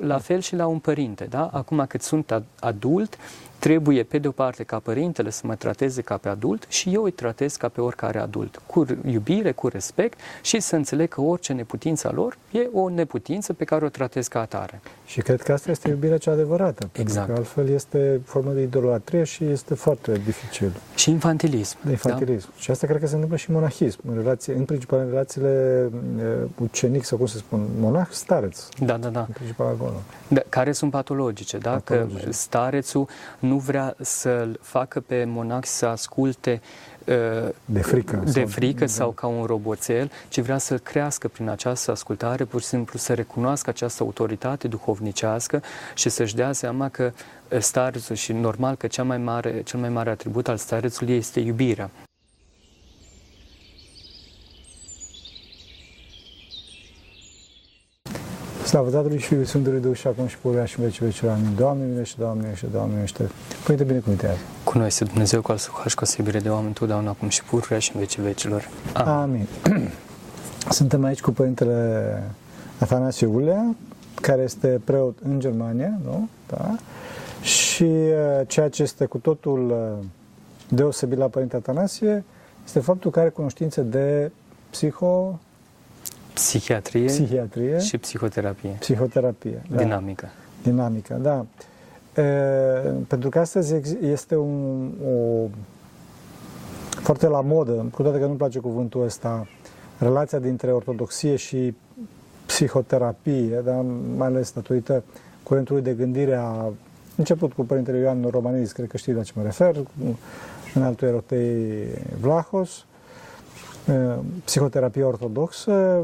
la fel și la un părinte, da? Acum cât sunt adult, trebuie, pe de o parte, ca părintele să mă trateze ca pe adult și eu îi tratez ca pe oricare adult, cu iubire, cu respect și să înțeleg că orice neputință a lor e o neputință pe care o tratez ca atare. Și cred că asta este iubirea cea adevărată, exact. pentru că altfel este formă de idolatrie și este foarte dificil. Și infantilism. De infantilism. Da? Și asta cred că se întâmplă și în monahism, în, relație, în principal în relațiile ucenic sau cum se spun, monah, stareț. Da, da, da. În principal acolo. Da, care sunt patologice, da? Patologice. Că starețul nu vrea să-l facă pe monac să asculte uh, de frică, de sau, frică da. sau ca un roboțel, ci vrea să crească prin această ascultare, pur și simplu să recunoască această autoritate duhovnicească și să-și dea seama că starețul și normal că cea mai mare, cel mai mare atribut al starețului este iubirea. Slavă Tatălui și Fiului Sfântului Duh și acum și pururea și în vecii vecii Amin. Doamne minește, Doamne minește, Doamne minește. Părinte, binecuvântează. Cu noi este Dumnezeu cu al său și cu iubire de oameni, totdeauna acum și pururea și în vecii vecilor. Amin. Amin. Suntem aici cu Părintele Atanasie Ulea, care este preot în Germania, nu? Da? Și uh, ceea ce este cu totul uh, deosebit la Părinte Atanasie este faptul că are cunoștințe de psiho Psihiatrie, Psihiatrie și psihoterapie. Psihoterapie. Da. Dinamică. Dinamică, da. E, pentru că astăzi este un, o foarte la modă, cu toate că nu-mi place cuvântul ăsta, relația dintre ortodoxie și psihoterapie, da? mai ales datorită curentului de gândire a început cu Părintele Ioan Romanidis, cred că știi la ce mă refer, în altul erotei Vlahos, psihoterapie ortodoxă.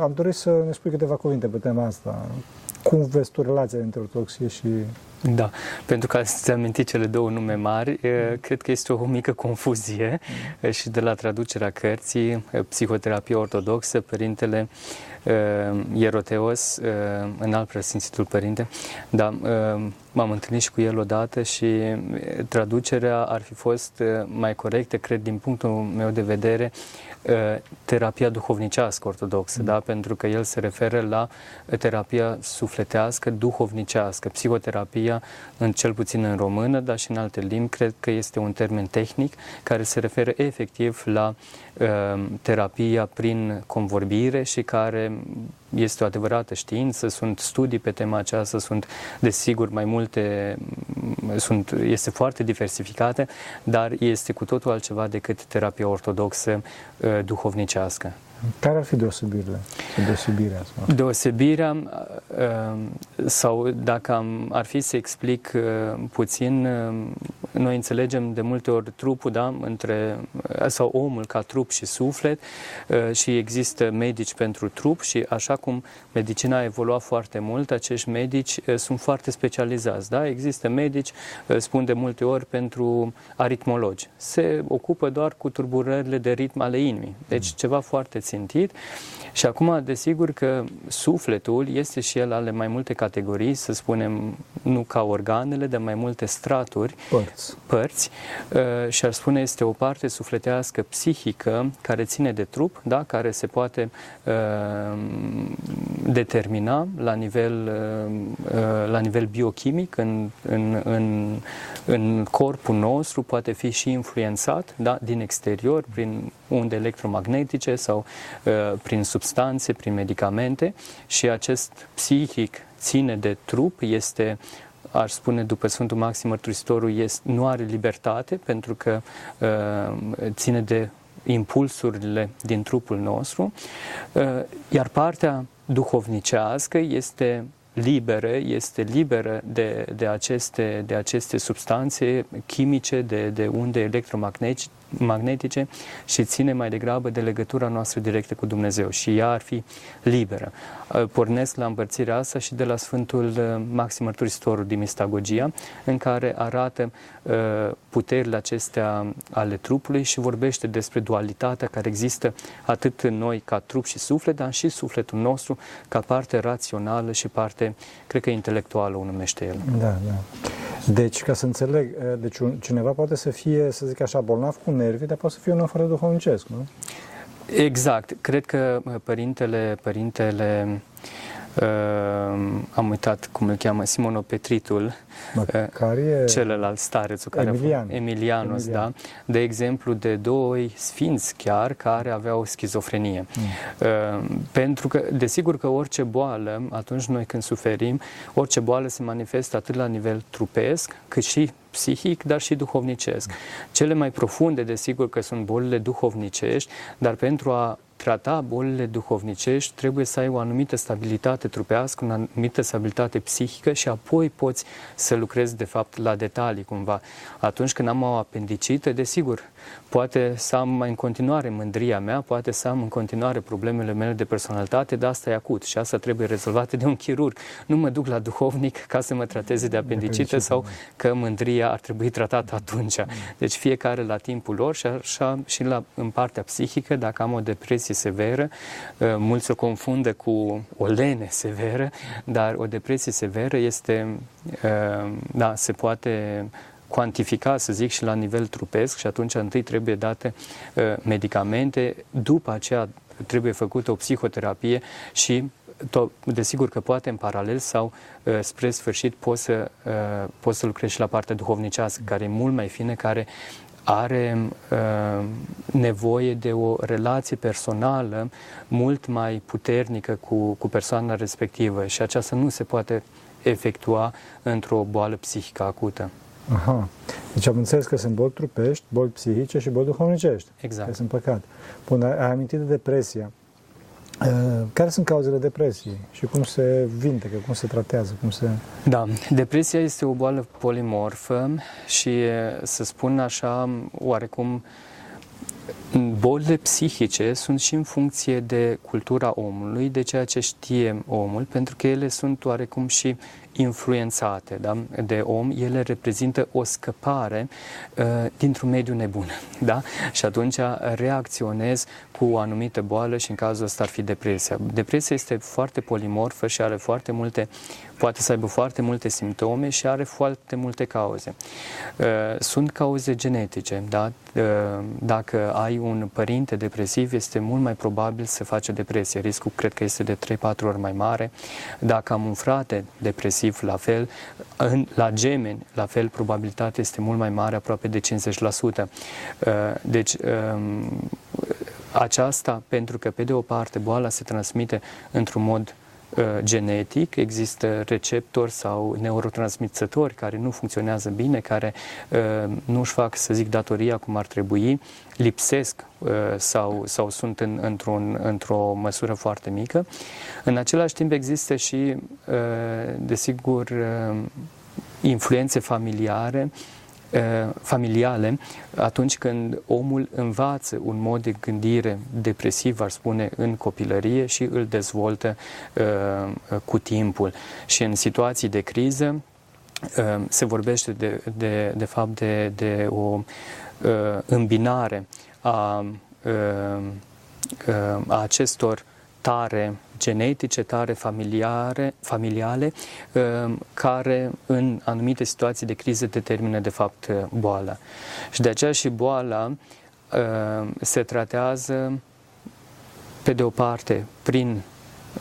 Am dorit să ne spui câteva cuvinte pe tema asta. Cum vezi tu relația dintre ortodoxie și... Da, pentru că ați amintit cele două nume mari, cred că este o mică confuzie și de la traducerea cărții, Psihoterapie ortodoxă, Părintele Ieroteos, alt preasfințitul Părinte, da, m-am întâlnit și cu el odată și traducerea ar fi fost mai corectă, cred, din punctul meu de vedere, terapia duhovnicească ortodoxă, mm. da? pentru că el se referă la terapia sufletească, duhovnicească. Psihoterapia, în cel puțin în română, dar și în alte limbi, cred că este un termen tehnic care se referă efectiv la uh, terapia prin convorbire și care este o adevărată știință, sunt studii pe tema aceasta, sunt desigur mai multe, sunt, este foarte diversificată, dar este cu totul altceva decât terapia ortodoxă uh, duhovnicească. Care ar fi deosebirile? Deosebirea? Sau? Deosebirea, uh, sau dacă am, ar fi să explic uh, puțin, uh, noi înțelegem de multe ori trupul, da, între, sau omul ca trup și suflet și există medici pentru trup și așa cum medicina a evoluat foarte mult, acești medici sunt foarte specializați, da? Există medici, spun de multe ori, pentru aritmologi. Se ocupă doar cu turburările de ritm ale inimii. Deci ceva foarte țintit. Și acum, desigur că sufletul este și el ale mai multe categorii, să spunem, nu ca organele, dar mai multe straturi, părți, părți uh, și ar spune este o parte sufletească psihică care ține de trup, da? care se poate uh, determina la nivel, uh, uh, la nivel biochimic în, în, în, în corpul nostru, poate fi și influențat da? din exterior, prin unde electromagnetice sau uh, prin substanțe, prin medicamente și acest psihic ține de trup, este aș spune după Sfântul Maxim Mărturisitorul, este, nu are libertate pentru că uh, ține de impulsurile din trupul nostru, uh, iar partea duhovnicească este liberă, este liberă de, de, aceste, de aceste substanțe chimice, de, de unde electromagnetice magnetice și ține mai degrabă de legătura noastră directă cu Dumnezeu și ea ar fi liberă. Uh, pornesc la împărțirea asta și de la Sfântul uh, Maxim Mărturisitorul din Mistagogia, în care arată uh, puterile acestea ale trupului și vorbește despre dualitatea care există atât în noi ca trup și suflet, dar și sufletul nostru ca parte rațională și parte, cred că intelectuală, o numește el. Da, da. Deci, ca să înțeleg, deci cineva poate să fie, să zic așa, bolnav cu nervi, dar poate să fie un om fără duhovnicesc, nu? Exact. Cred că părintele, părintele am uitat cum îl cheamă, Simonopetritul, Macarie... celălalt starețul care Emilian. Emilianus, Emilian. da, de exemplu de doi sfinți chiar care aveau schizofrenie. Mm. Pentru că, desigur că orice boală, atunci noi când suferim, orice boală se manifestă atât la nivel trupesc, cât și psihic, dar și duhovnicesc. Cele mai profunde, desigur, că sunt bolile duhovnicești, dar pentru a trata bolile duhovnicești, trebuie să ai o anumită stabilitate trupească, o anumită stabilitate psihică și apoi poți să lucrezi, de fapt, la detalii cumva. Atunci când am o apendicită, desigur, poate să am în continuare mândria mea, poate să am în continuare problemele mele de personalitate, dar asta e acut și asta trebuie rezolvată de un chirurg. Nu mă duc la duhovnic ca să mă trateze de apendicită sau da. că mândria ar trebui tratată atunci. Deci fiecare la timpul lor și așa și la, în partea psihică, dacă am o depresie severă, uh, mulți o confundă cu o lene severă, dar o depresie severă este, uh, da, se poate cuantifica, să zic, și la nivel trupesc și atunci întâi trebuie date uh, medicamente, după aceea trebuie făcută o psihoterapie și to- desigur că poate în paralel sau uh, spre sfârșit poți să, uh, poți să lucrezi și la partea duhovnicească, care e mult mai fine, care are uh, nevoie de o relație personală mult mai puternică cu, cu persoana respectivă și aceasta nu se poate efectua într-o boală psihică acută. Aha. Deci am înțeles că sunt boli trupești, boli psihice și boli duhovnicești. Exact. Că sunt păcat. Bun, ai amintit de depresia. Uh, care sunt cauzele depresiei și cum se vindecă, cum se tratează, cum se... Da, depresia este o boală polimorfă și, să spun așa, oarecum bolile psihice sunt și în funcție de cultura omului, de ceea ce știe omul, pentru că ele sunt oarecum și influențate da, de om, ele reprezintă o scăpare uh, dintr-un mediu nebun. Da? Și atunci reacționez cu o anumită boală și în cazul ăsta ar fi depresia. Depresia este foarte polimorfă și are foarte multe, poate să aibă foarte multe simptome și are foarte multe cauze. Uh, sunt cauze genetice. Da? Uh, dacă ai un părinte depresiv, este mult mai probabil să face depresie. Riscul cred că este de 3-4 ori mai mare. Dacă am un frate depresiv, agresiv, la fel, în, la gemeni, la fel, probabilitatea este mult mai mare, aproape de 50%. Uh, deci, um, aceasta, pentru că, pe de o parte, boala se transmite într-un mod uh, genetic, există receptori sau neurotransmițători care nu funcționează bine, care uh, nu își fac, să zic, datoria cum ar trebui, lipsesc uh, sau, sau sunt în, într-un, într-o măsură foarte mică. În același timp există și, uh, desigur, uh, influențe familiare familiale atunci când omul învață un mod de gândire depresiv, ar spune, în copilărie și îl dezvoltă cu timpul. Și în situații de criză se vorbește de, de, de fapt de, de o uh, îmbinare a, uh, uh, a acestor tare genetice, tare familiare, familiale, uh, care în anumite situații de criză determină de fapt boala. Și de aceea și boala uh, se tratează pe de o parte prin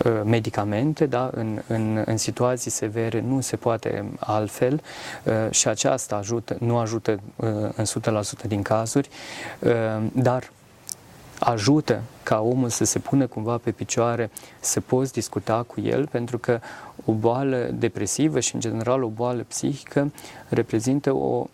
Uh, medicamente, da? în, în, în situații severe nu se poate altfel uh, și aceasta ajută, nu ajută uh, în 100% din cazuri, dar ajută ca omul să se pună cumva pe picioare, să poți discuta cu el, pentru că o boală depresivă și, în general, o boală psihică reprezintă o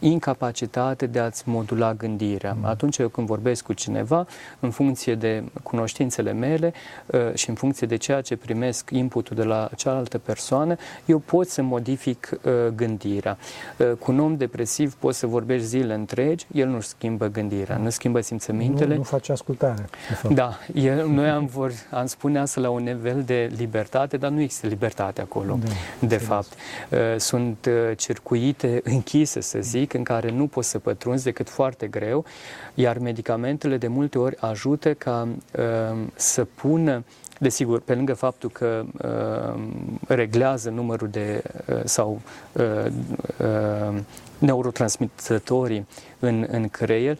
incapacitate de a-ți modula gândirea. Mm. Atunci eu când vorbesc cu cineva, în funcție de cunoștințele mele uh, și în funcție de ceea ce primesc inputul de la cealaltă persoană, eu pot să modific uh, gândirea. Uh, cu un om depresiv poți să vorbești zile întregi, el nu schimbă gândirea, mm. nu schimbă simțămintele. Nu, nu face ascultare. Da, el, noi am, vor, am spune asta la un nivel de libertate, dar nu există libertate acolo, da, de fapt. Sunt circuite închise, să zic, medic în care nu poți să pătrunzi decât foarte greu, iar medicamentele de multe ori ajută ca uh, să pună Desigur, pe lângă faptul că uh, reglează numărul de uh, sau uh, uh, neurotransmitătorii în, în creier,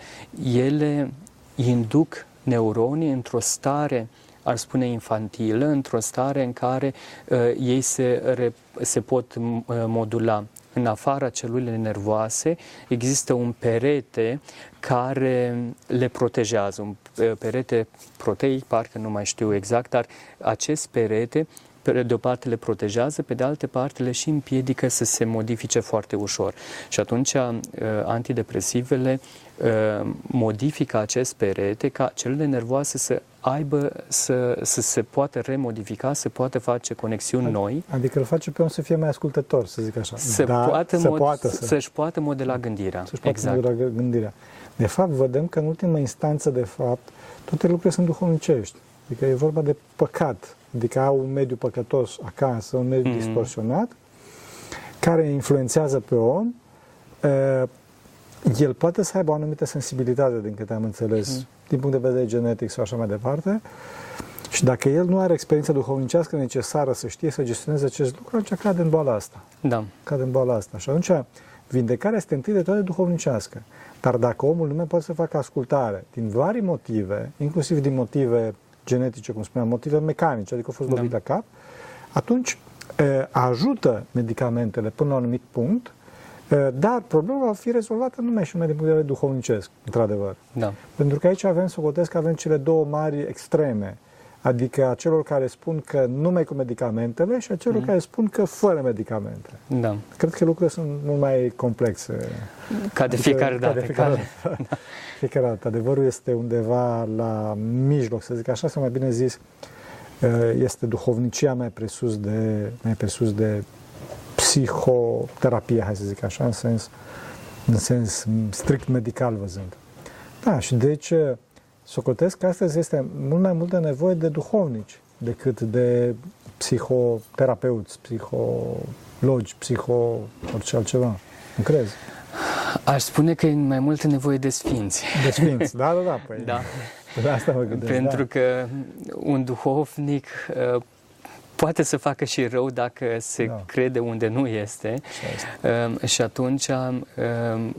ele induc neuronii într-o stare ar spune infantilă, într-o stare în care uh, ei se, re, se pot uh, modula. În afara celulele nervoase există un perete care le protejează, un uh, perete proteic, parcă nu mai știu exact, dar acest perete pe de o parte le protejează, pe de altă parte le și împiedică să se modifice foarte ușor. Și atunci uh, antidepresivele uh, modifică acest perete ca celulele nervoase să aibă, să, să se poată remodifica, să poată face conexiuni noi. Adică îl face pe om să fie mai ascultător, să zic așa. Să da, poată să mod, poată să... să-și poată modela gândirea. Să-și poată exact. modela gândirea. De fapt, vedem că în ultima instanță, de fapt, toate lucrurile sunt duhovnicești. Adică e vorba de păcat, adică au un mediu păcătos acasă, un mediu mm-hmm. distorsionat, care influențează pe om. El poate să aibă o anumită sensibilitate, din câte am înțeles, mm-hmm. din punct de vedere genetic sau așa mai departe. Și dacă el nu are experiența duhovnicească necesară să știe să gestioneze acest lucru, atunci cade în boala asta. Da. Cade în boala asta. Și atunci, vindecarea este întâi de toate duhovnicească. Dar dacă omul nu mai poate să facă ascultare, din vari motive, inclusiv din motive genetice, cum spuneam, motive mecanice, adică a fost lovit da. la cap, atunci e, ajută medicamentele până la un anumit punct, e, dar problema va fi rezolvată numai și numai din punct de vedere duhovnicesc, într-adevăr. Da. Pentru că aici avem, să că avem cele două mari extreme, adică a celor care spun că numai cu medicamentele și a celor mm. care spun că fără medicamente. Da. Cred că lucrurile sunt mult mai complexe. Ca de adică, fiecare dată. Ca de fiecare, dată. da. fiecare dată. Adevărul este undeva la mijloc, să zic așa, sau mai bine zis, uh, este duhovnicia mai presus de, mai presus de psihoterapie, hai să zic așa, în sens, în sens strict medical văzând. Da, și deci socotesc că astăzi este mult mai multă nevoie de duhovnici decât de psihoterapeuți, psihologi, psiho... orice altceva. Nu crezi? Aș spune că e mai multă nevoie de sfinți. De sfinți, da, da, da. Păi, da. De asta mă gândesc, Pentru da. că un duhovnic uh, poate să facă și rău dacă se da. crede unde nu este. Uh, și atunci, uh,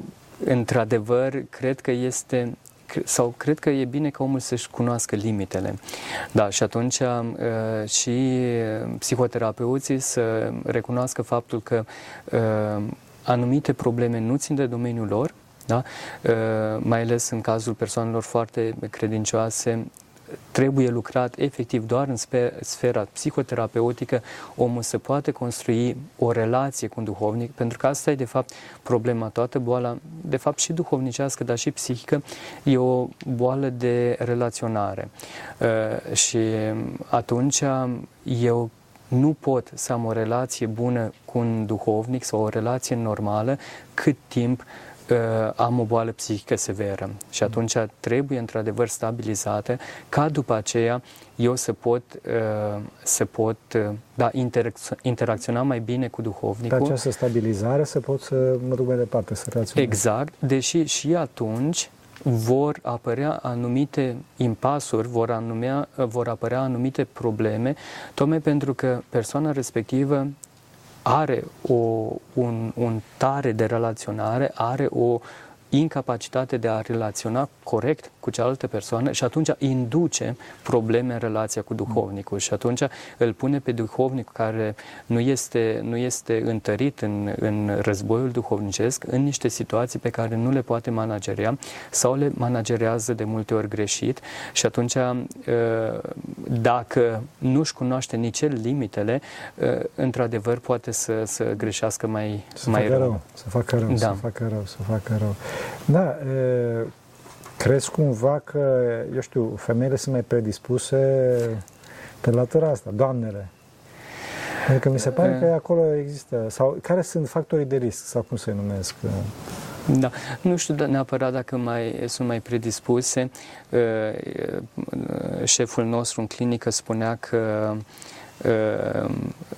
într-adevăr, cred că este sau cred că e bine ca omul să-și cunoască limitele. Da, și atunci uh, și psihoterapeuții să recunoască faptul că uh, anumite probleme nu țin de domeniul lor, da? Uh, mai ales în cazul persoanelor foarte credincioase, trebuie lucrat efectiv doar în sfera psihoterapeutică, omul să poate construi o relație cu un duhovnic, pentru că asta e de fapt problema, toată boala, de fapt și duhovnicească, dar și psihică, e o boală de relaționare. Uh, și atunci eu nu pot să am o relație bună cu un duhovnic sau o relație normală cât timp uh, am o boală psihică severă. Și atunci trebuie într-adevăr stabilizată ca după aceea eu să pot, uh, să pot uh, da, interac- interacționa mai bine cu duhovnicul. Pe această stabilizare să pot să mă duc mai departe, să reacționez. Exact, deși și atunci vor apărea anumite impasuri, vor, anumea, vor apărea anumite probleme, tocmai pentru că persoana respectivă are o, un, un tare de relaționare, are o incapacitate de a relaționa corect cu cealaltă persoană și atunci induce probleme în relația cu duhovnicul și atunci îl pune pe duhovnicul care nu este, nu este întărit în, în războiul duhovnicesc în niște situații pe care nu le poate manageria sau le managerează de multe ori greșit și atunci ă, dacă nu-și cunoaște nici el limitele, ă, într-adevăr poate să, să greșească mai, să mai rău. rău. Să facă rău, da. să facă rău, să facă rău. Da, e, crezi cumva că, eu știu, femeile sunt mai predispuse pe latura asta, doamnele? Pentru că mi se pare că acolo există, sau care sunt factorii de risc, sau cum să-i numesc? Da, nu știu neapărat dacă mai sunt mai predispuse. Șeful nostru în clinică spunea că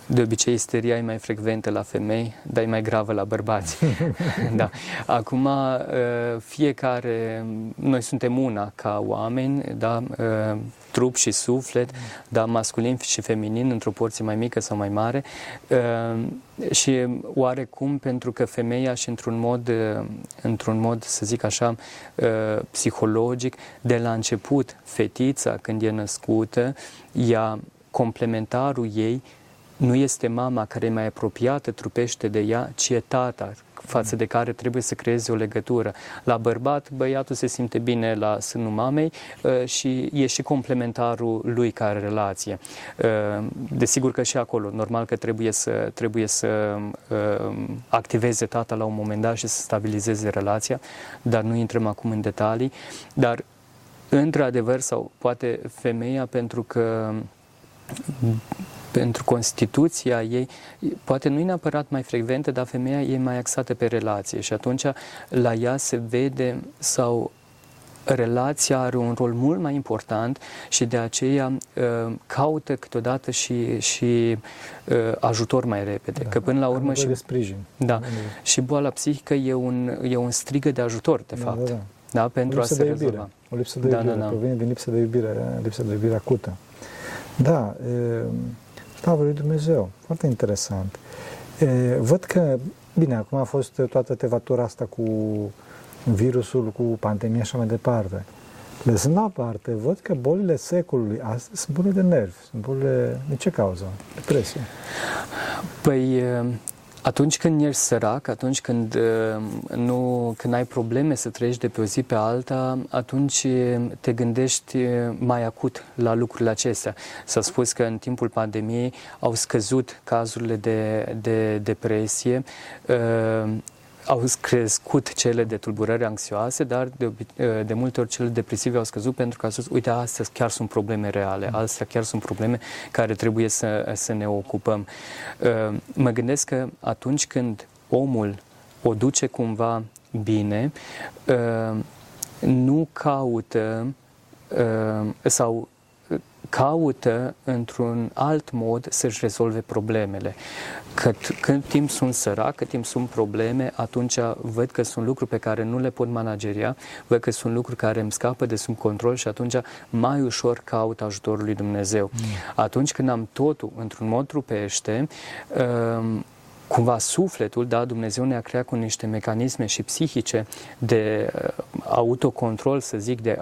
de obicei isteria e mai frecventă la femei, dar e mai gravă la bărbați. da. Acum, fiecare, noi suntem una ca oameni, da, trup și suflet, da, masculin și feminin într-o porție mai mică sau mai mare și oarecum pentru că femeia și într-un mod, într-un mod, să zic așa, psihologic, de la început, fetița când e născută, ea complementarul ei nu este mama care e mai apropiată trupește de ea, ci e tata față de care trebuie să creeze o legătură. La bărbat, băiatul se simte bine la sânul mamei uh, și e și complementarul lui ca relație. Uh, desigur că și acolo, normal că trebuie să, trebuie să uh, activeze tata la un moment dat și să stabilizeze relația, dar nu intrăm acum în detalii. Dar, într-adevăr, sau poate femeia, pentru că pentru Constituția ei, poate nu e neapărat mai frecventă, dar femeia e mai axată pe relație și atunci la ea se vede sau relația are un rol mult mai important și de aceea uh, caută câteodată și, și uh, ajutor mai repede. Da, că până la urmă și, de sprijin. Da, și boala psihică e un, e un strigă de ajutor, de da, fapt. Da, da. Da, pentru a se rezolva. O lipsă de da, iubire, da, da. provine din lipsă de iubire, lipsă de iubire acută. Da, e, slavă lui Dumnezeu, foarte interesant. E, văd că, bine, acum a fost toată tevatura asta cu virusul, cu pandemia și așa mai departe. Lăsând la parte, văd că bolile secolului astăzi sunt bolile de nervi, sunt bolile... De ce cauză? Depresie. Păi, atunci când ești sărac, atunci când, uh, nu, când ai probleme să trăiești de pe o zi pe alta, atunci te gândești mai acut la lucrurile acestea. S-a spus că în timpul pandemiei au scăzut cazurile de, de depresie, uh, au crescut cele de tulburări anxioase, dar de, de multe ori cele depresive au scăzut pentru că au spus, uite, astea chiar sunt probleme reale, mm. astea chiar sunt probleme care trebuie să, să ne ocupăm. Uh, mă gândesc că atunci când omul o duce cumva bine, uh, nu caută uh, sau caută într-un alt mod să-și rezolve problemele. Cât, când timp sunt sărac, cât timp sunt probleme, atunci văd că sunt lucruri pe care nu le pot manageria, văd că sunt lucruri care îmi scapă de sub control și atunci mai ușor caut ajutorul lui Dumnezeu. Mm. Atunci când am totul într-un mod trupește, um, cumva sufletul, da, Dumnezeu ne-a creat cu niște mecanisme și psihice de uh, autocontrol, să zic, de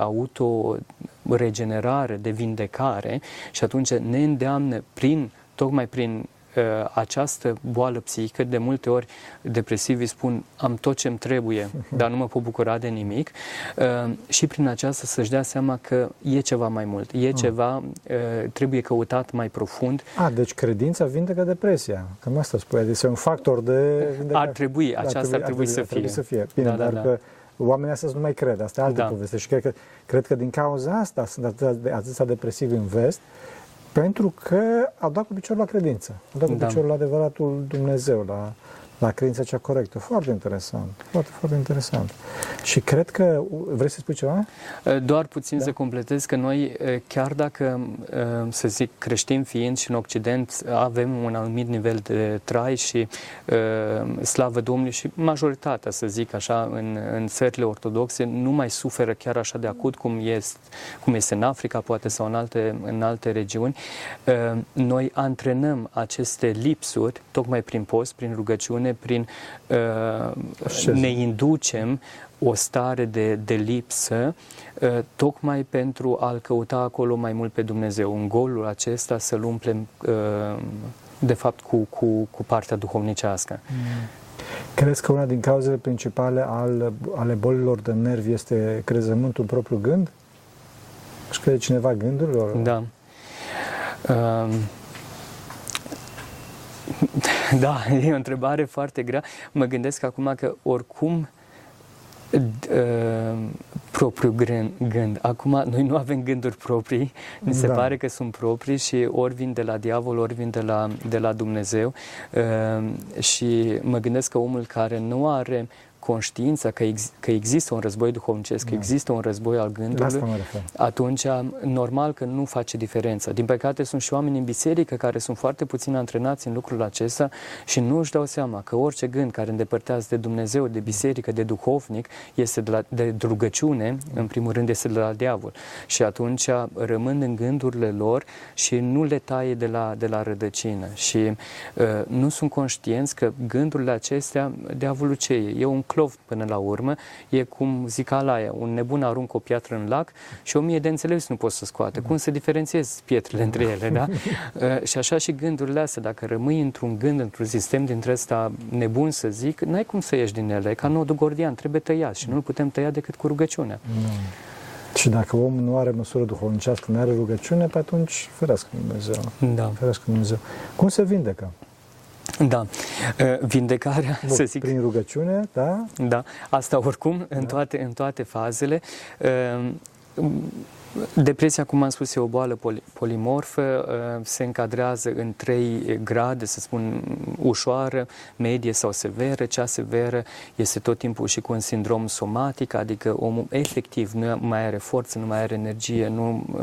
autoregenerare, de vindecare și atunci ne îndeamnă prin, tocmai prin Uh, această boală psihică, de multe ori depresivii spun am tot ce-mi trebuie, dar nu mă pot bucura de nimic uh, și prin aceasta să-și dea seama că e ceva mai mult, e ah. ceva, uh, trebuie căutat mai profund. A, deci credința vindecă depresia, cam asta spui, este un factor de... Ar trebui, aceasta ar trebui, ar trebui, să, ar trebui să fie. Bine, da, da dar da, da. că oamenii astăzi nu mai cred, asta e altă da. poveste și cred că, cred că din cauza asta sunt atâția, atâția depresivi în vest, pentru că a dat cu piciorul la credință, a dat cu da. piciorul la adevăratul Dumnezeu, la la credința cea corectă. Foarte interesant. Foarte, foarte interesant. Și cred că... Vrei să spui ceva? Doar puțin da. să completez că noi, chiar dacă, să zic, creștini fiind și în Occident avem un anumit nivel de trai și slavă Domnului și majoritatea, să zic așa, în, în țările ortodoxe nu mai suferă chiar așa de acut cum este, cum este în Africa, poate, sau în alte, în alte regiuni. Noi antrenăm aceste lipsuri tocmai prin post, prin rugăciune, prin uh, ne inducem o stare de, de lipsă, uh, tocmai pentru a-L căuta acolo mai mult pe Dumnezeu. În golul acesta să-L umplem, uh, de fapt, cu, cu, cu partea duhovnicească. Mm. Crezi că una din cauzele principale al, ale bolilor de nervi este crezământul în propriu gând? Și crede cineva gândurilor? Da. Uh, Da, e o întrebare foarte grea. Mă gândesc acum că oricum uh, propriu gând. Acum, noi nu avem gânduri proprii, mi se da. pare că sunt proprii și ori vin de la diavol, ori vin de la, de la Dumnezeu uh, și mă gândesc că omul care nu are conștiința că, ex, că există un război duhovnicesc, că da. există un război al gândului, atunci normal că nu face diferența. Din păcate sunt și oameni în biserică care sunt foarte puțin antrenați în lucrul acesta și nu își dau seama că orice gând care îndepărtează de Dumnezeu, de biserică, de duhovnic, este de, la, de rugăciune, în primul rând este de la diavol. Și atunci rămân în gândurile lor și nu le taie de la, de la rădăcină. Și uh, nu sunt conștienți că gândurile acestea, diavolul ce e? E un clov până la urmă, e cum zic alaia, un nebun aruncă o piatră în lac și o mie de înțelepți nu pot să scoate. Cum să diferențiezi pietrele între ele, da? Uh, și așa și gândurile astea, dacă rămâi într-un gând, într-un sistem dintre ăsta nebun să zic, n-ai cum să ieși din ele, ca nodul gordian, trebuie tăiat și nu-l putem tăia decât cu rugăciunea. Mm. Și dacă omul nu are măsură duhovnicească, nu are rugăciune, pe atunci ferească Dumnezeu. Da. Ferească Dumnezeu. Cum se vindecă? Da. Vindecarea, nu, să zic. Prin rugăciune, da? Da. Asta oricum, în, toate, în toate fazele. Depresia, cum am spus, e o boală polimorfă, uh, se încadrează în trei grade, să spun, ușoară, medie sau severă. Cea severă este tot timpul și cu un sindrom somatic, adică omul efectiv nu mai are forță, nu mai are energie, nu, uh,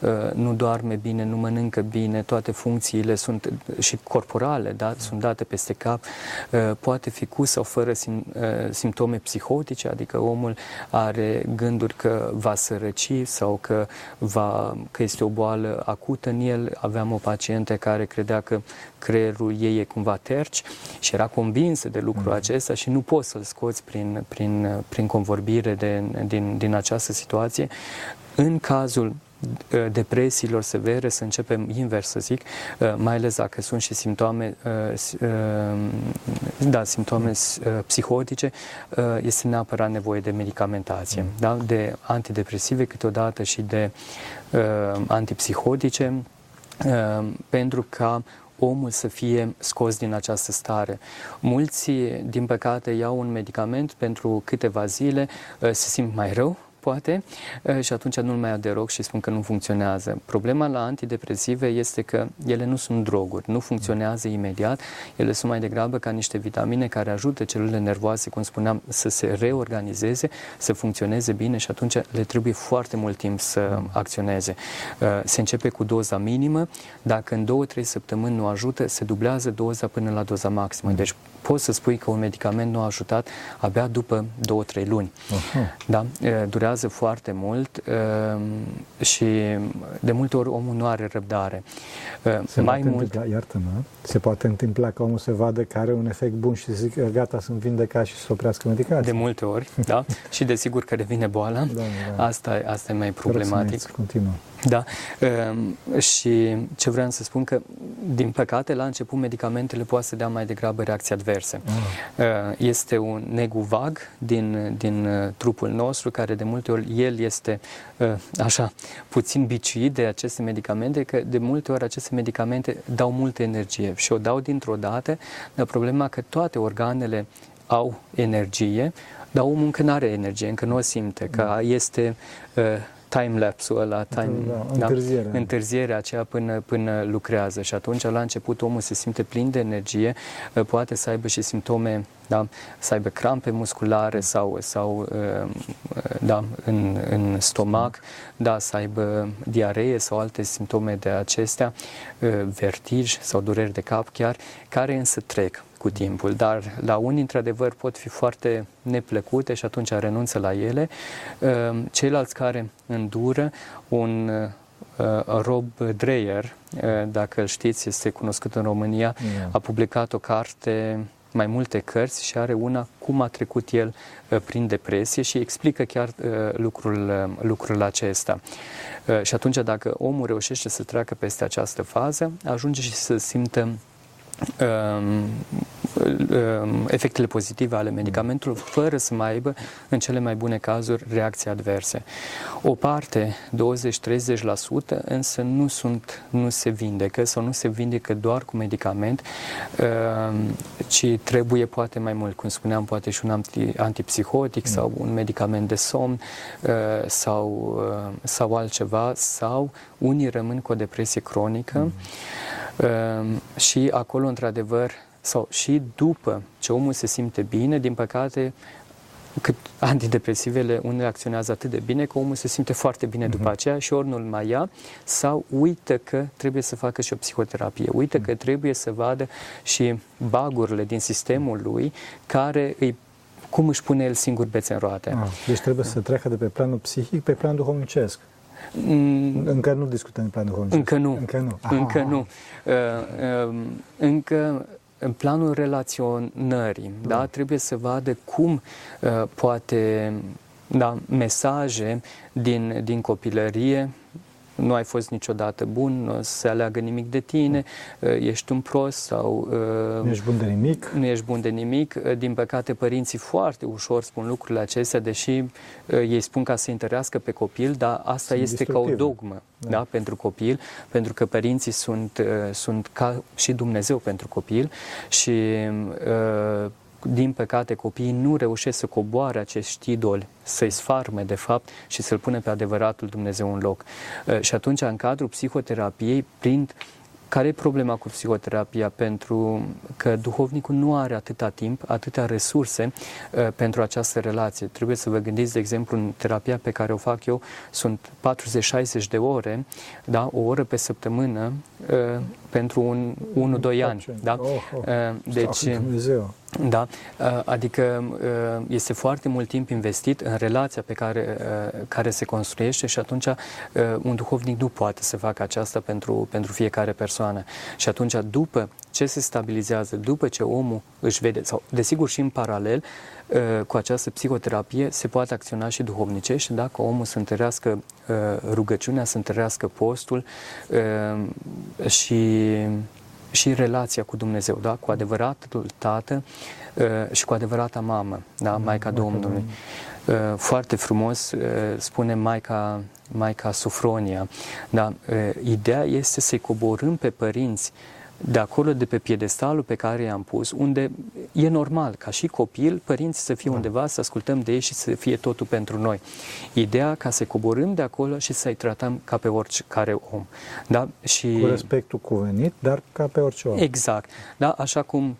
uh, nu doarme bine, nu mănâncă bine, toate funcțiile sunt și corporale, da, sunt date peste cap. Poate fi cu sau fără sim, simptome psihotice, adică omul are gânduri că va sărăci sau că, va, că este o boală acută în el. Aveam o pacientă care credea că creierul ei e cumva terci și era convinsă de lucrul mm. acesta și nu poți să-l scoți prin, prin, prin convorbire de, din, din această situație. În cazul Uh, depresiilor severe, să începem invers să zic, uh, mai ales dacă sunt și simptome, uh, da, simptome psihotice, este neapărat nevoie de medicamentație, mm. da? de antidepresive câteodată și de antipsihotice, pentru ca omul să fie scos din această stare. Mulți, din păcate, iau un medicament pentru câteva zile, se simt mai rău, poate, și atunci nu-l mai aderoc și spun că nu funcționează. Problema la antidepresive este că ele nu sunt droguri, nu funcționează imediat, ele sunt mai degrabă ca niște vitamine care ajută celulele nervoase, cum spuneam, să se reorganizeze, să funcționeze bine și atunci le trebuie foarte mult timp să acționeze. Se începe cu doza minimă, dacă în două, trei săptămâni nu ajută, se dublează doza până la doza maximă. Deci poți să spui că un medicament nu a ajutat abia după două, trei luni. Uh-huh. Da? Durează durează foarte mult uh, și de multe ori omul nu are răbdare. Uh, se mai mult... Întâmpla, iartă-mă, se poate întâmpla că omul se vadă că are un efect bun și zic gata, sunt vindecat și să oprească medicația. De multe ori, da. și desigur că revine boala. Da, da. Asta, asta e mai problematic. Continuă. Da. Ehm, și ce vreau să spun că, din păcate, la început medicamentele poate să dea mai degrabă reacții adverse. Mm. Este un negu vag din, din uh, trupul nostru, care de multe ori el este uh, așa puțin biciuit de aceste medicamente, că de multe ori aceste medicamente dau multă energie și o dau dintr-o dată, dar problema că toate organele au energie, dar omul încă nu are energie, încă nu o simte, că mm. este uh, time-lapse-ul ăla, time, da, întârzierea. Da, întârzierea aceea până, până lucrează și atunci la început omul se simte plin de energie, uh, poate să aibă și simptome, da, să aibă crampe musculare sau, sau uh, uh, da, în, în stomac, da, să aibă diaree sau alte simptome de acestea, vertij sau dureri de cap chiar, care însă trec cu timpul, dar la unii, într-adevăr, pot fi foarte neplăcute și atunci renunță la ele. Ehm, ceilalți care îndură un uh, Rob Dreyer, uh, dacă îl știți, este cunoscut în România, yeah. a publicat o carte mai multe cărți și are una cum a trecut el uh, prin depresie și explică chiar lucrul, lucrul acesta. Și atunci dacă omul reușește să treacă peste această fază, ajunge și să simtă Um, um, efectele pozitive ale medicamentului fără să mai aibă, în cele mai bune cazuri, reacții adverse. O parte, 20-30%, însă nu, sunt, nu se vindecă sau nu se vindecă doar cu medicament, um, ci trebuie poate mai mult, cum spuneam, poate și un anti, antipsihotic mm. sau un medicament de somn uh, sau, uh, sau altceva, sau unii rămân cu o depresie cronică. Mm Uh, și acolo, într-adevăr, sau și după ce omul se simte bine, din păcate, cât antidepresivele unele acționează atât de bine că omul se simte foarte bine după uh-huh. aceea și ori nu-l mai ia sau uită că trebuie să facă și o psihoterapie, uită uh-huh. că trebuie să vadă și bagurile din sistemul lui care îi cum își pune el singur bețe în roate. Ah, deci trebuie să treacă de pe planul psihic pe planul duhovnicesc. Mm, încă nu discutăm de planul duhovnicesc. Încă nu. Încă nu. Aha. Încă nu. Uh, uh, încă în planul relaționării, da? da? trebuie să vadă cum uh, poate da, mesaje din, din copilărie nu ai fost niciodată bun, nu o să se aleagă nimic de tine, uh, ești un prost sau... Uh, nu ești bun de nimic. Nu ești bun de nimic. Uh, din păcate, părinții foarte ușor spun lucrurile acestea, deși ei spun ca să întărească pe copil, dar asta sunt este ca o dogmă da. Da, pentru copil, pentru că părinții sunt, sunt ca și Dumnezeu pentru copil și din păcate, copiii nu reușesc să coboare acești idoli, să-i sfarme, de fapt, și să-L pune pe adevăratul Dumnezeu în loc. Uh, și atunci, în cadrul psihoterapiei, prin care e problema cu psihoterapia? Pentru că duhovnicul nu are atâta timp, atâtea resurse uh, pentru această relație. Trebuie să vă gândiți, de exemplu, în terapia pe care o fac eu, sunt 40-60 de ore, da? o oră pe săptămână uh, pentru un 1-2 ani. Da? Oh, oh. Uh, deci, Dumnezeu. Da, uh, adică uh, este foarte mult timp investit în relația pe care, uh, care se construiește și atunci un duhovnic nu poate să facă aceasta pentru, pentru fiecare persoană. Și atunci, după ce se stabilizează, după ce omul își vede, sau desigur și în paralel cu această psihoterapie, se poate acționa și duhovnicește, dacă omul să întărească rugăciunea, să întărească postul și și relația cu Dumnezeu, da? cu adevăratul tată uh, și cu adevărata mamă, da? da Maica Domnului. Uh, foarte frumos uh, spune Maica, Maica Sufronia. Da? Ideea este să-i coborâm pe părinți de acolo, de pe piedestalul pe care i-am pus, unde e normal ca și copil, părinții să fie da. undeva, să ascultăm de ei și să fie totul pentru noi. Ideea ca să coborâm de acolo și să-i tratăm ca pe oricare om. Da? Și... Cu respectul cuvenit, dar ca pe orice om. Exact. Da? Așa cum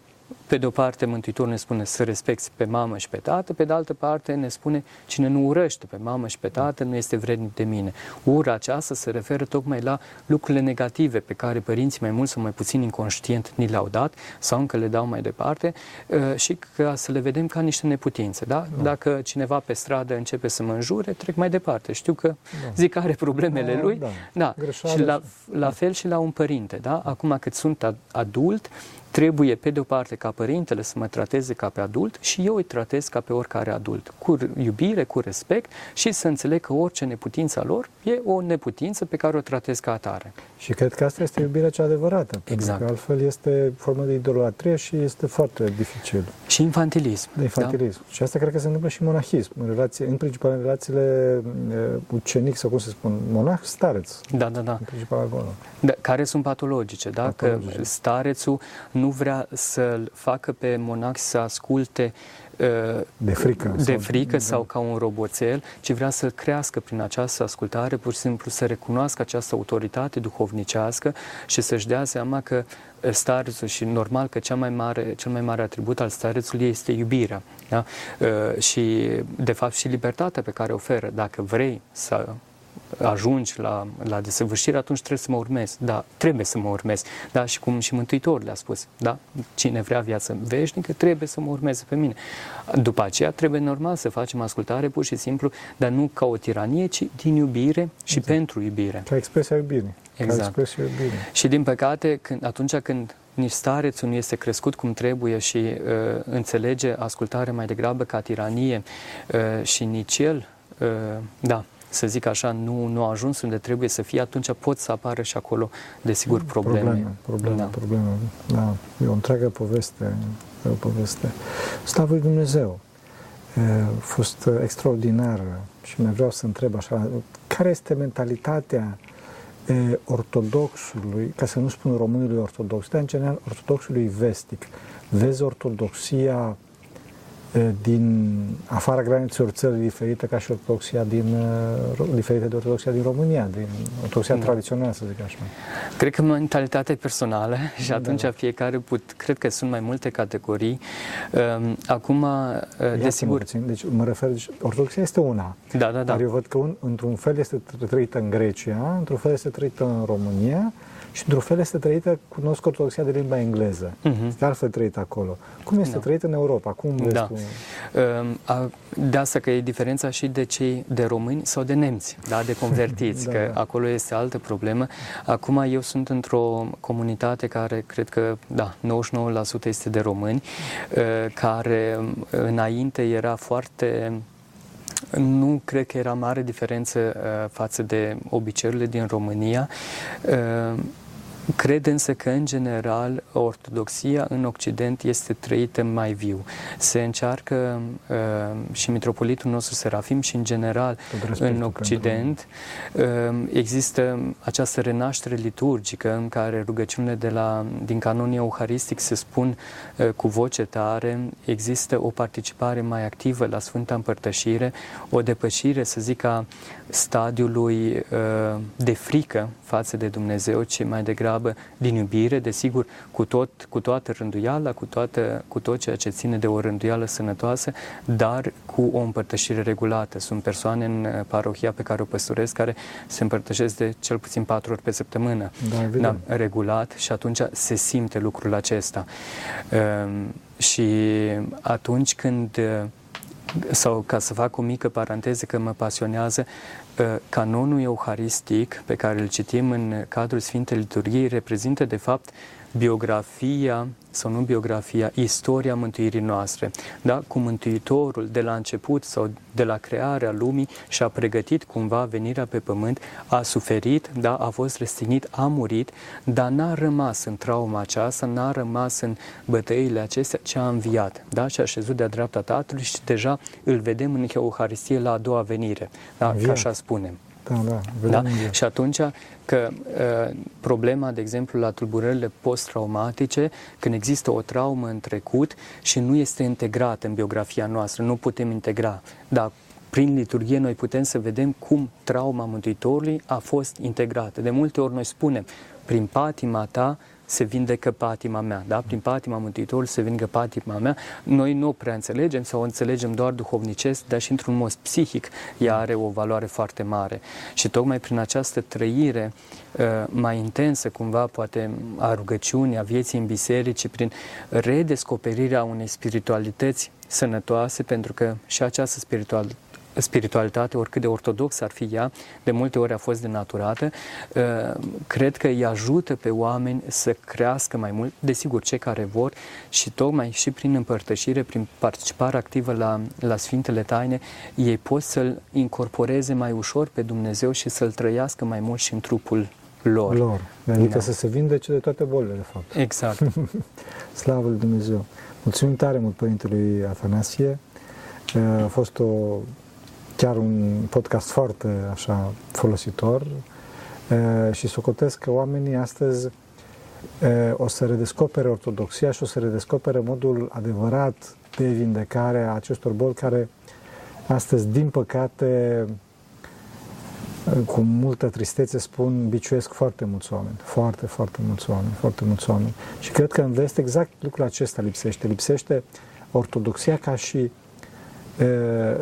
pe de o parte, Mântuitorul ne spune să respecti pe mamă și pe tată, pe de altă parte ne spune cine nu urăște pe mamă și pe tată nu este vrednic de mine. Ura aceasta se referă tocmai la lucrurile negative pe care părinții mai mult sau mai puțin inconștient ni le-au dat sau încă le dau mai departe uh, și ca să le vedem ca niște neputințe. Da? da? Dacă cineva pe stradă începe să mă înjure, trec mai departe. Știu că da. zic că are problemele da, lui. Da. da. Și la, la fel și la un părinte. Da? Acum cât sunt adult, trebuie, pe de o parte, ca părintele să mă trateze ca pe adult și eu îi tratez ca pe oricare adult, cu iubire, cu respect și să înțeleg că orice neputință a lor e o neputință pe care o tratez ca atare. Și cred că asta este iubirea cea adevărată, exact. pentru că altfel este formă de idolatrie și este foarte dificil. Și infantilism. De infantilism. Da? Și asta cred că se întâmplă și în monahism, în, relație, în principal în relațiile ucenic sau cum se spun, monah, stareț. Da, da, da. În principal acolo. Da, care sunt patologice, da? Patologice. Că starețul nu vrea să-l facă pe monac să asculte uh, de frică, de frică sau, sau ca un roboțel, ci vrea să crească prin această ascultare, pur și simplu să recunoască această autoritate duhovnicească și să-și dea seama că uh, starețul și normal că cea mai mare, cel mai mare atribut al starețului este iubirea. Da? Uh, și de fapt și libertatea pe care o oferă. Dacă vrei să ajungi la, la desăvârșire, atunci trebuie să mă urmezi. Da, trebuie să mă urmezi. Da, și cum și Mântuitorul le-a spus, da, cine vrea viață veșnică, trebuie să mă urmeze pe mine. După aceea trebuie normal să facem ascultare pur și simplu, dar nu ca o tiranie, ci din iubire și exact. pentru iubire. Ca expresia iubirii. Exact. Ca expresia iubirii. Și din păcate, când, atunci când nici starețul nu este crescut cum trebuie și uh, înțelege ascultarea mai degrabă ca tiranie uh, și nici el, uh, da, să zic așa, nu, nu a ajuns unde trebuie să fie, atunci pot să apară și acolo, desigur, probleme. Probleme, probleme, da. probleme. Da. E o întreagă poveste. E o poveste. Slavă lui Dumnezeu! A fost extraordinar și mai vreau să întreb așa, care este mentalitatea ortodoxului, ca să nu spun românului ortodox, dar în general ortodoxului vestic. Vezi ortodoxia din afara granițelor țării diferite ca și ortodoxia din, diferite de ortodoxia din România, din ortodoxia da. tradițională, să zic așa. Cred că mentalitatea personală și da, atunci da. fiecare put, cred că sunt mai multe categorii. Ehm, acum, desigur... Puțin. Deci mă refer, deci, ortodoxia este una. Da, da, da. Dar eu văd că un, într-un fel este trăită în Grecia, într-un fel este trăită în România și într-un fel este trăită, cunosc ortodoxia de limba engleză. Uh-huh. Este altfel trăită acolo. Cum este da. trăită în Europa? Cum da. Tu? Ehm, de asta că e diferența și de cei de români sau de nemți, da? de convertiți, da, că da. acolo este altă problemă. Acum eu sunt într-o comunitate care cred că, da, 99% este de români, care înainte era foarte nu cred că era mare diferență uh, față de obiceiurile din România. Uh, Cred însă că, în general, ortodoxia în Occident este trăită mai viu. Se încearcă uh, și mitropolitul nostru Serafim și, în general, în Occident uh, există această renaștere liturgică în care rugăciunile de la, din canonul euharistic se spun uh, cu voce tare, există o participare mai activă la Sfânta Împărtășire, o depășire, să zic, a stadiului uh, de frică față de Dumnezeu, ci mai degrabă din iubire, desigur, cu, tot, cu toată rânduiala, cu, toată, cu tot ceea ce ține de o rânduială sănătoasă, dar cu o împărtășire regulată. Sunt persoane în uh, parohia pe care o păstoresc care se împărtășesc de cel puțin patru ori pe săptămână, da, da, regulat și atunci se simte lucrul acesta. Uh, și atunci când uh, sau ca să fac o mică paranteză că mă pasionează, canonul euharistic pe care îl citim în cadrul Sfintei Liturghiei reprezintă de fapt biografia sau nu biografia, istoria mântuirii noastre. Da? Cu Mântuitorul de la început sau de la crearea lumii și-a pregătit cumva venirea pe pământ, a suferit, da? a fost restignit, a murit, dar n-a rămas în trauma aceasta, n-a rămas în bătăile acestea, ci a înviat. Da? Și a șezut de-a dreapta Tatălui și deja îl vedem în Euharistie la a doua venire, da? ca așa spunem. Da, da, da? Și atunci că uh, problema, de exemplu, la tulburările post-traumatice, când există o traumă în trecut și nu este integrată în biografia noastră, nu putem integra, dar prin liturghie noi putem să vedem cum trauma Mântuitorului a fost integrată. De multe ori noi spunem, prin patima ta se vindecă patima mea, da? Prin patima Mântuitorului se vindecă patima mea. Noi nu prea înțelegem sau o înțelegem doar duhovnicesc, dar și într-un mod psihic ea are o valoare foarte mare. Și tocmai prin această trăire uh, mai intensă, cumva, poate a rugăciunii, a vieții în biserici, prin redescoperirea unei spiritualități sănătoase, pentru că și această spiritualitate spiritualitate, oricât de ortodox ar fi ea, de multe ori a fost denaturată, uh, cred că îi ajută pe oameni să crească mai mult, desigur, cei care vor și tocmai și prin împărtășire, prin participare activă la, la Sfintele Taine, ei pot să-L incorporeze mai ușor pe Dumnezeu și să-L trăiască mai mult și în trupul lor. lor. Adică da. să se vindece de toate bolile, de fapt. Exact. Slavă lui Dumnezeu! Mulțumim tare mult Părintelui Atanasie. Uh, a fost o chiar un podcast foarte așa folositor și socotesc că oamenii astăzi o să redescopere ortodoxia și o să redescopere modul adevărat de vindecare a acestor boli care astăzi, din păcate, cu multă tristețe spun, biciuiesc foarte mulți oameni, foarte, foarte mulți oameni, foarte mulți oameni. Și cred că în vest exact lucrul acesta lipsește. Lipsește ortodoxia ca și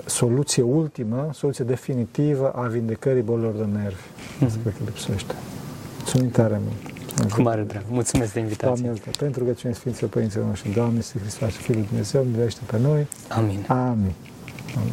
soluție ultimă, soluție definitivă a vindecării bolilor de nervi. Mm-hmm. Asta cred că lipsește. Mulțumim tare mult. Cu mare drag. Mulțumesc de invitație. Doamne, pentru că cine Sfinților Părinților noștri, Doamne, Sfântul Hristos și Fiul Dumnezeu, miluiește pe noi. Amin. Amin. Amin.